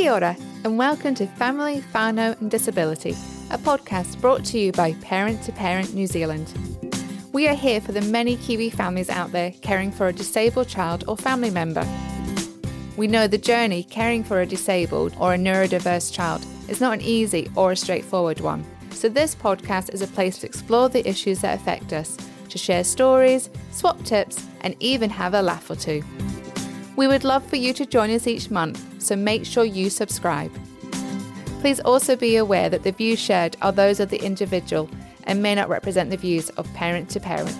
Kia ora, and welcome to Family, Whānau and Disability, a podcast brought to you by Parent to Parent New Zealand. We are here for the many Kiwi families out there caring for a disabled child or family member. We know the journey caring for a disabled or a neurodiverse child is not an easy or a straightforward one. So, this podcast is a place to explore the issues that affect us, to share stories, swap tips, and even have a laugh or two. We would love for you to join us each month, so make sure you subscribe. Please also be aware that the views shared are those of the individual and may not represent the views of parent to parent.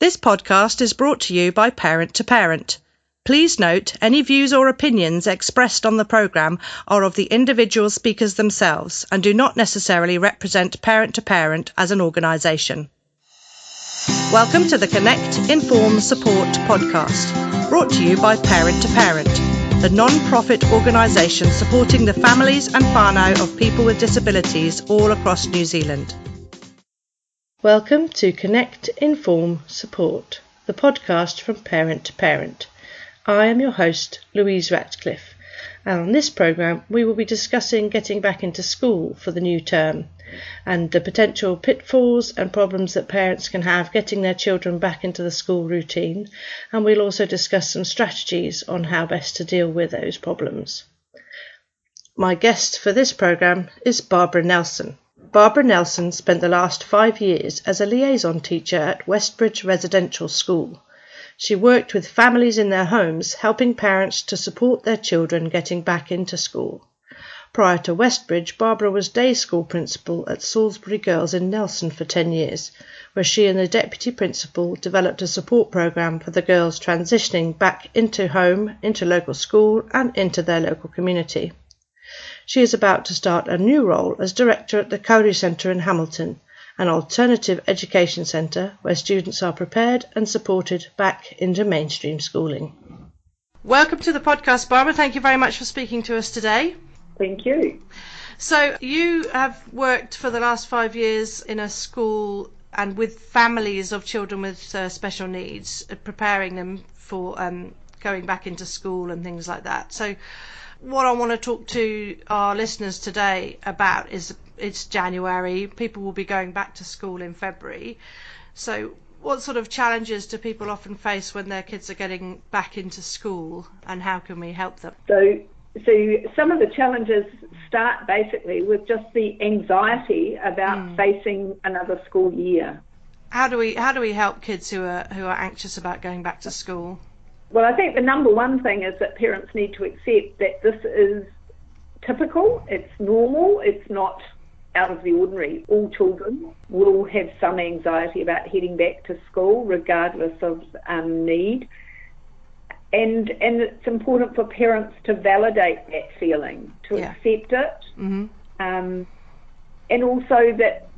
This podcast is brought to you by Parent to Parent. Please note any views or opinions expressed on the programme are of the individual speakers themselves and do not necessarily represent Parent to Parent as an organisation. Welcome to the Connect, Inform, Support podcast, brought to you by Parent to Parent, the non profit organisation supporting the families and whānau of people with disabilities all across New Zealand. Welcome to Connect, Inform, Support, the podcast from Parent to Parent. I am your host, Louise Ratcliffe, and on this programme we will be discussing getting back into school for the new term and the potential pitfalls and problems that parents can have getting their children back into the school routine, and we'll also discuss some strategies on how best to deal with those problems. My guest for this programme is Barbara Nelson. Barbara Nelson spent the last five years as a liaison teacher at Westbridge Residential School. She worked with families in their homes, helping parents to support their children getting back into school. Prior to Westbridge, Barbara was day school principal at Salisbury Girls in Nelson for 10 years, where she and the deputy principal developed a support program for the girls transitioning back into home, into local school, and into their local community. She is about to start a new role as director at the Kauri Centre in Hamilton, an alternative education centre where students are prepared and supported back into mainstream schooling. Welcome to the podcast, Barbara. Thank you very much for speaking to us today. Thank you. So, you have worked for the last five years in a school and with families of children with uh, special needs, uh, preparing them for um, going back into school and things like that. So, what I want to talk to our listeners today about is it's January, people will be going back to school in February. So, what sort of challenges do people often face when their kids are getting back into school, and how can we help them? So, so some of the challenges start basically with just the anxiety about mm. facing another school year. How do we how do we help kids who are who are anxious about going back to school? Well, I think the number one thing is that parents need to accept that this is typical, it's normal, it's not out of the ordinary. All children will have some anxiety about heading back to school, regardless of um, need. And and it's important for parents to validate that feeling, to yeah. accept it, mm-hmm. um, and also that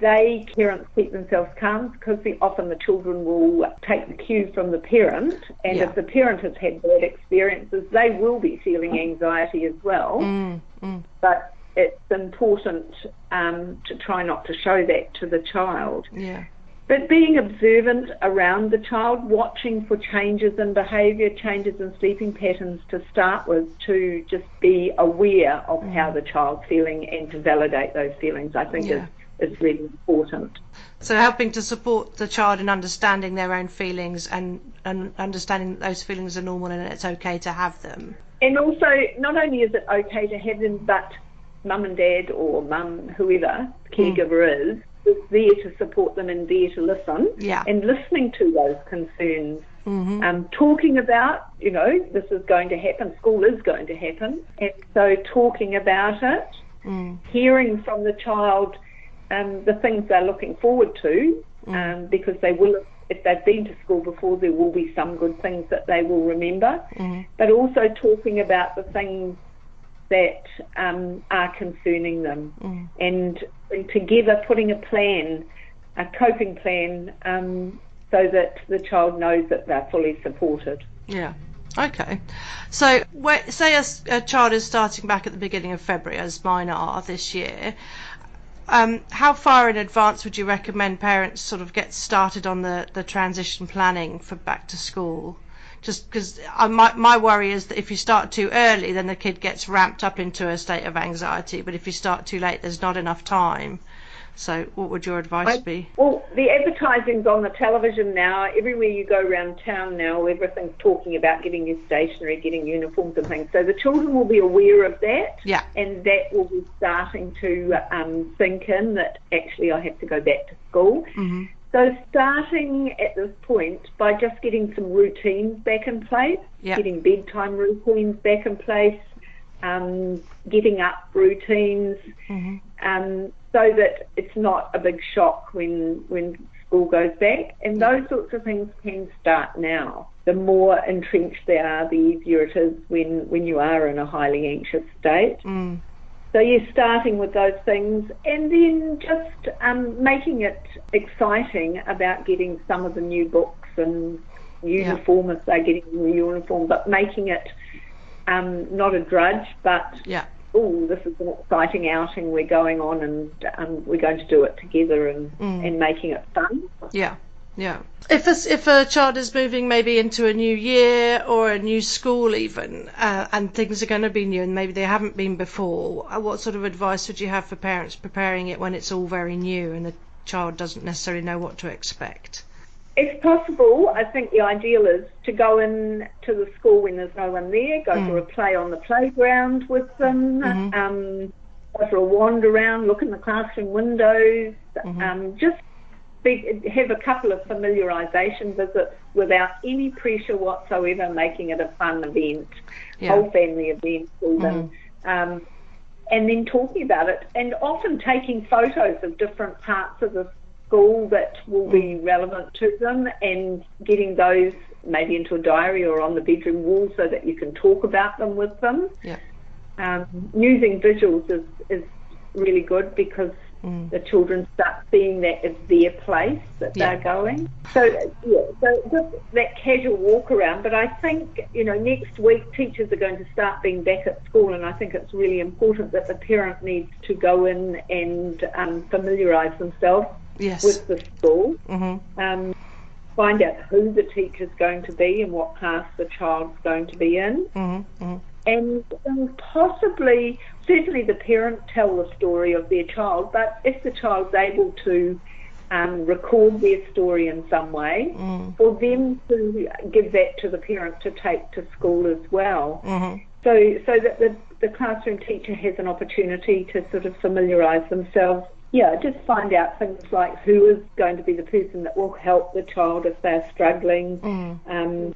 they parents keep themselves calm because often the children will take the cue from the parent, and yeah. if the parent has had bad experiences, they will be feeling anxiety as well. Mm, mm. But it's important um, to try not to show that to the child. Yeah. But being observant around the child, watching for changes in behaviour, changes in sleeping patterns to start with, to just be aware of mm. how the child's feeling and to validate those feelings, I think yeah. is is really important. So helping to support the child in understanding their own feelings and, and understanding that those feelings are normal and it's okay to have them. And also, not only is it okay to have them, but mum and dad or mum, whoever caregiver mm. is, is there to support them and there to listen yeah. and listening to those concerns. Mm-hmm. Um, talking about, you know, this is going to happen, school is going to happen, and so talking about it, mm. hearing from the child um, the things they're looking forward to, mm. um, because they will, if they've been to school before, there will be some good things that they will remember. Mm. But also talking about the things that um, are concerning them, mm. and, and, together putting a plan, a coping plan, um, so that the child knows that they're fully supported. Yeah. Okay. So, say a, a, child is starting back at the beginning of February, as mine are this year Um, how far in advance would you recommend parents sort of get started on the, the transition planning for back to school? Just because my, my worry is that if you start too early, then the kid gets ramped up into a state of anxiety. But if you start too late, there's not enough time. So, what would your advice I, be? Well, the advertising's on the television now. Everywhere you go around town now, everything's talking about getting new stationery, getting uniforms and things. So the children will be aware of that. Yeah. And that will be starting to um, sink in that actually I have to go back to school. Mm-hmm. So starting at this point by just getting some routines back in place, Yep. getting bedtime routines back in place, um, getting up routines, Mm-hmm. um, so that it's not a big shock when when school goes back. And those sorts of things can start now. The more entrenched they are, the easier it is when when you are in a highly anxious state. Mm. So you're starting with those things, and then just um, making it exciting about getting some of the new books and uniform if they're getting new uniform, but making it um, not a drudge, but Yeah. oh, this is an exciting outing we're going on, and um, we're going to do it together, and Mm. and making it fun. Yeah, yeah. If a, if a child is moving maybe into a new year or a new school even, uh, and things are going to be new and maybe they haven't been before, uh, what sort of advice would you have for parents preparing it when it's all very new and the child doesn't necessarily know what to expect? If possible, I think the ideal is to go in to the school when there's no one there, go for a play on the playground with them, um, go for a wander around, look in the classroom windows, um, just be, have a couple of familiarisation visits without any pressure whatsoever, making it a fun event, Yeah. whole family event even. Um, and then talking about it, and often taking photos of different parts of the school that will be relevant to them, and getting those maybe into a diary or on the bedroom wall so that you can talk about them with them. Yeah. Um, using visuals is, is really good because Mm. the children start seeing that as their place that Yeah. they're going. So yeah, so just that casual walk around. But I think you know next week teachers are going to start being back at school, and I think it's really important that the parent needs to go in and um, familiarise themselves Yes. with the school. hmm Um, find out who the teacher's going to be and what class the child's going to be in hmm hmm and, and possibly, certainly the parent tell the story of their child, but if the child's able to um, record their story in some way, Mm. for them to give that to the parent to take to school as well. hmm So, so that the, the classroom teacher has an opportunity to sort of familiarise themselves. Yeah, just find out things like who is going to be the person that will help the child if they're struggling, Mm. um,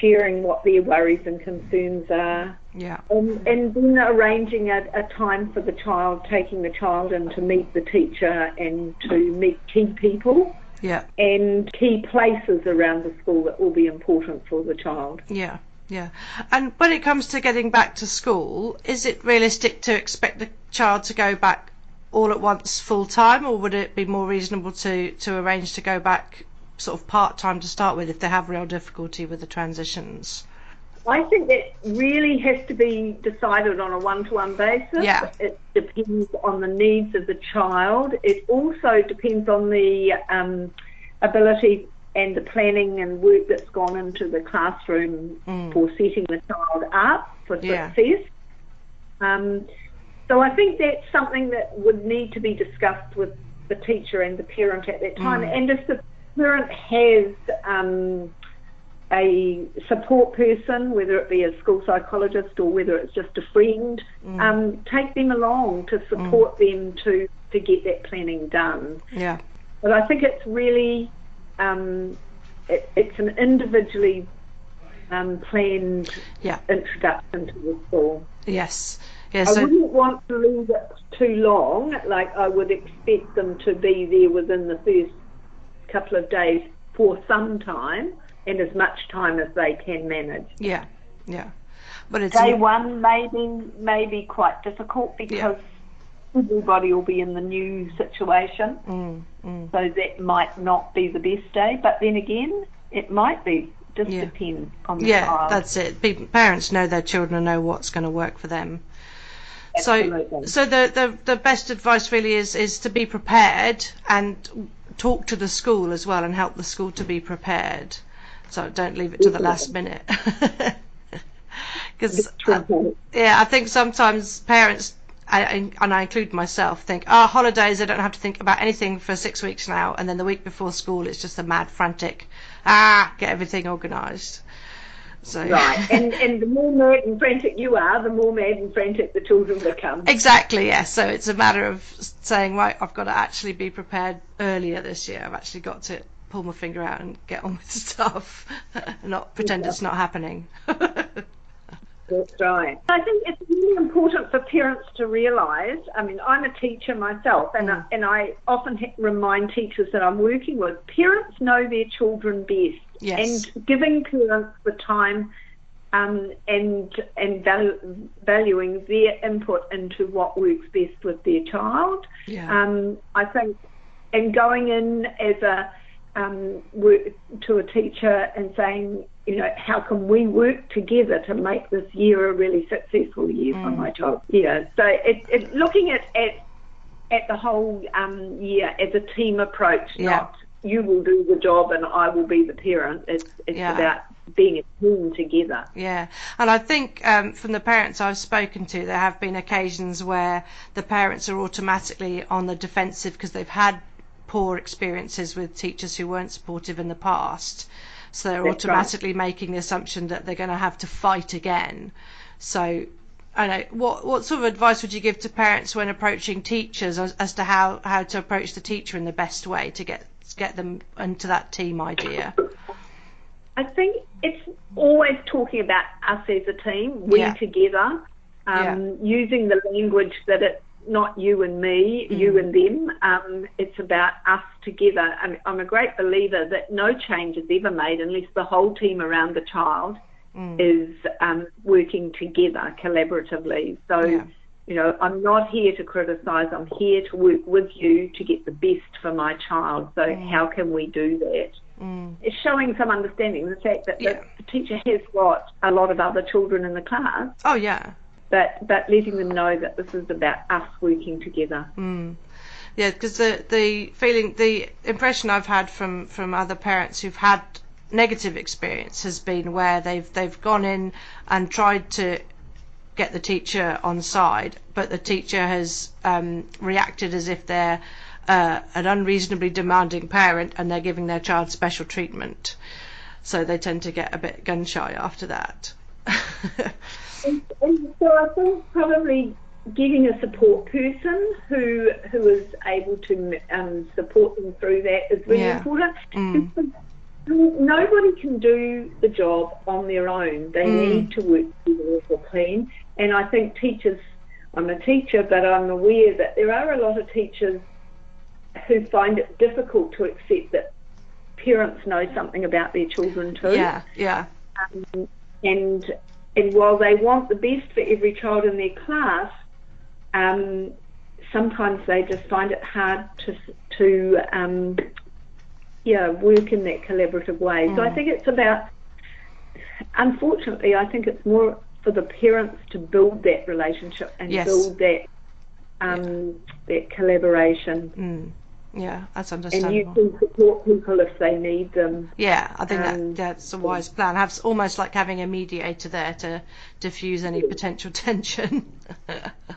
sharing what their worries and concerns are, Yeah. and, and then arranging a, a time for the child, taking the child in to meet the teacher and to meet key people Yeah. and key places around the school that will be important for the child. Yeah, yeah. And when it comes to getting back to school, is it realistic to expect the child to go back all at once full time, or would it be more reasonable to, to arrange to go back sort of part time to start with if they have real difficulty with the transitions? I think that really has to be decided on a one-to-one basis. Yeah. It depends on the needs of the child. It also depends on the um, ability and the planning and work that's gone into the classroom for setting the child up for Yeah. success. Um, so I think that's something that would need to be discussed with the teacher and the parent at that time. And if the parent has um, a support person, whether it be a school psychologist or whether it's just a friend, um, take them along to support them to, to get that planning done. Yeah, But I think it's really um, it, it's an individually um, planned yeah, introduction to the school. yes, yeah. I So wouldn't want to leave it too long. Like I would expect them to be there within the first couple of days for some time and as much time as they can manage. yeah, yeah. But it's Day one may be, may be quite difficult because everybody will be in the new situation. Mm, mm, So that might not be the best day. But then again, it might be. Just Yeah. depends on the yeah, child. that's it. People, parents know their children and know what's going to work for them. So, so the, the the best advice really is is to be prepared and talk to the school as well and help the school to be prepared. So don't leave it to the last minute. Because yeah, I think sometimes parents, I, and I include myself, think, oh, holidays, I don't have to think about anything for six weeks now. And then the week before school, it's just a mad, frantic, ah, get everything organised. So, Right, and and the more mad and frantic you are, the more mad and frantic the children become. Exactly, yes. So it's a matter of saying, right, I've got to actually be prepared earlier this year. I've actually got to pull my finger out and get on with stuff, not pretend it's not happening. That's right. I think it's really important for parents to realise. I mean, I'm a teacher myself, and Mm. and I often ha- remind teachers that I'm working with. Parents know their children best, Yes. and giving parents the time. Um, and and valu- valuing their input into what works best with their child. Yeah. Um, I think, and going in as a um, work, to a teacher and saying, you know, how can we work together to make this year a really successful year for my child? Yeah. So it, it, looking at, at at the whole um, year as a team approach, Yeah. not you will do the job and I will be the parent. It's it's Yeah. about being a team together. Yeah, and I think um, from the parents I've spoken to, there have been occasions where the parents are automatically on the defensive because they've had poor experiences with teachers who weren't supportive in the past. So they're That's right. automatically making the assumption that they're going to have to fight again. So, I know what what sort of advice would you give to parents when approaching teachers as, as to how, how to approach the teacher in the best way to get get them into that team idea? I think it's always talking about us as a team, we Yeah. together, um, using the language that it's not you and me, you and them. Um, it's about us together. I'm, I'm a great believer that no change is ever made unless the whole team around the child is um, working together collaboratively. So, Yeah. you know, I'm not here to criticise. I'm here to work with you to get the best for my child. So, how can we do that? It's showing some understanding the fact that Yeah. the teacher has got a lot of other children in the class, Oh yeah, but but letting them know that this is about us working together. Yeah, because the the feeling, the impression I've had from from other parents who've had negative experience has been where they've they've gone in and tried to get the teacher on side, but the teacher has um, reacted as if they're uh, an unreasonably demanding parent and they're giving their child special treatment. So they tend to get a bit gun shy after that. And, and so I think probably getting a support person who who is able to um, support them through that is really Yeah. important. Mm. Nobody can do the job on their own. They Mm. need to work together as a team. And I think teachers, I'm a teacher, but I'm aware that there are a lot of teachers who find it difficult to accept that parents know something about their children too yeah, yeah, and and while they want the best for every child in their class, um, sometimes they just find it hard to to um, yeah work in that collaborative way. So I think it's about. Unfortunately, I think it's more for the parents to build that relationship and Yes. build that um, that collaboration. mm, yeah, that's understandable. And you can support people if they need them. Yeah, I think Um, that that's a wise plan. Have almost like having a mediator there to diffuse any potential tension.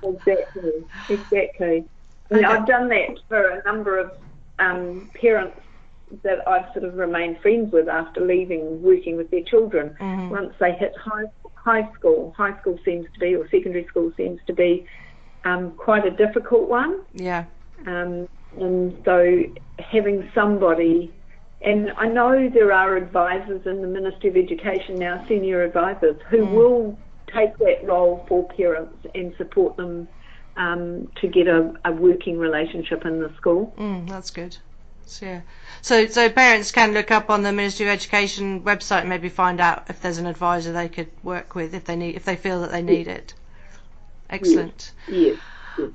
Exactly, exactly. And Okay. I've done that for a number of um, parents that I've sort of remained friends with after leaving working with their children. Mm-hmm. Once they hit high, high school, high school seems to be, or secondary school seems to be um, quite a difficult one. yeah, Um, and so having somebody, and I know there are advisors in the Ministry of Education now, senior advisors, who will take that role for parents and support them um, to get a, a working relationship in the school. mm, that's good. So, yeah. So, so parents can look up on the Ministry of Education website and maybe find out if there's an advisor they could work with if they need if they feel that they need it. Excellent. Yes.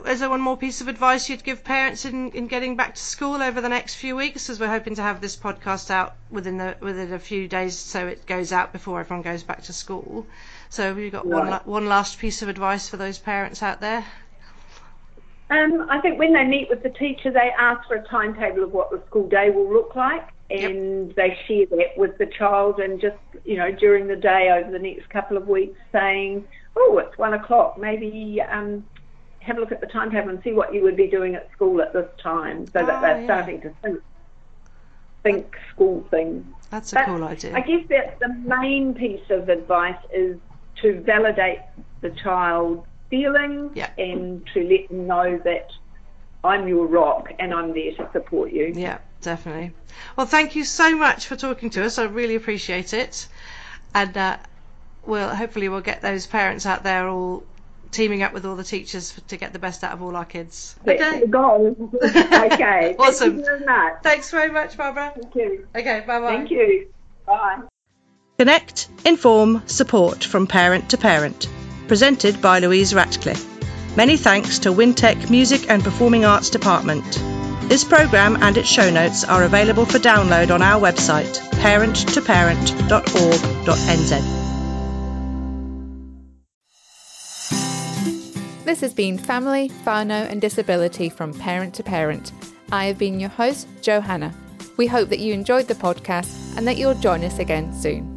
Is there one more piece of advice you'd give parents in, in getting back to school over the next few weeks? As we're hoping to have this podcast out within the within a few days, so it goes out before everyone goes back to school. So have you got one Right. one last piece of advice for those parents out there? Um, I think when they meet with the teacher, they ask for a timetable of what the school day will look like, and they share that with the child, and just you know during the day over the next couple of weeks, saying, "Oh, it's one o'clock. Maybe um, have a look at the timetable and see what you would be doing at school at this time, so that Oh, they're yeah. starting to think think school things." That's a But cool idea. I guess that the main piece of advice is to validate the child's feelings Yeah. and to let them know that I'm your rock and I'm there to support you. Yeah, definitely. Well, thank you so much for talking to us. I really appreciate it. And uh, we'll hopefully we'll get those parents out there all teaming up with all the teachers to get the best out of all our kids. Okay. the goal. okay. Awesome. Thank you very much. Thanks very much, Barbara. Thank you. Okay, bye bye. Thank you. Bye. Connect, inform, support from parent to parent. Presented by Louise Ratcliffe. Many thanks to Wintec Music and Performing Arts Department. This programme and its show notes are available for download on our website, parenttoparent.org.nz. This has been Family, Whānau and Disability from Parent to Parent. I have been your host, Johanna. We hope that you enjoyed the podcast and that you'll join us again soon.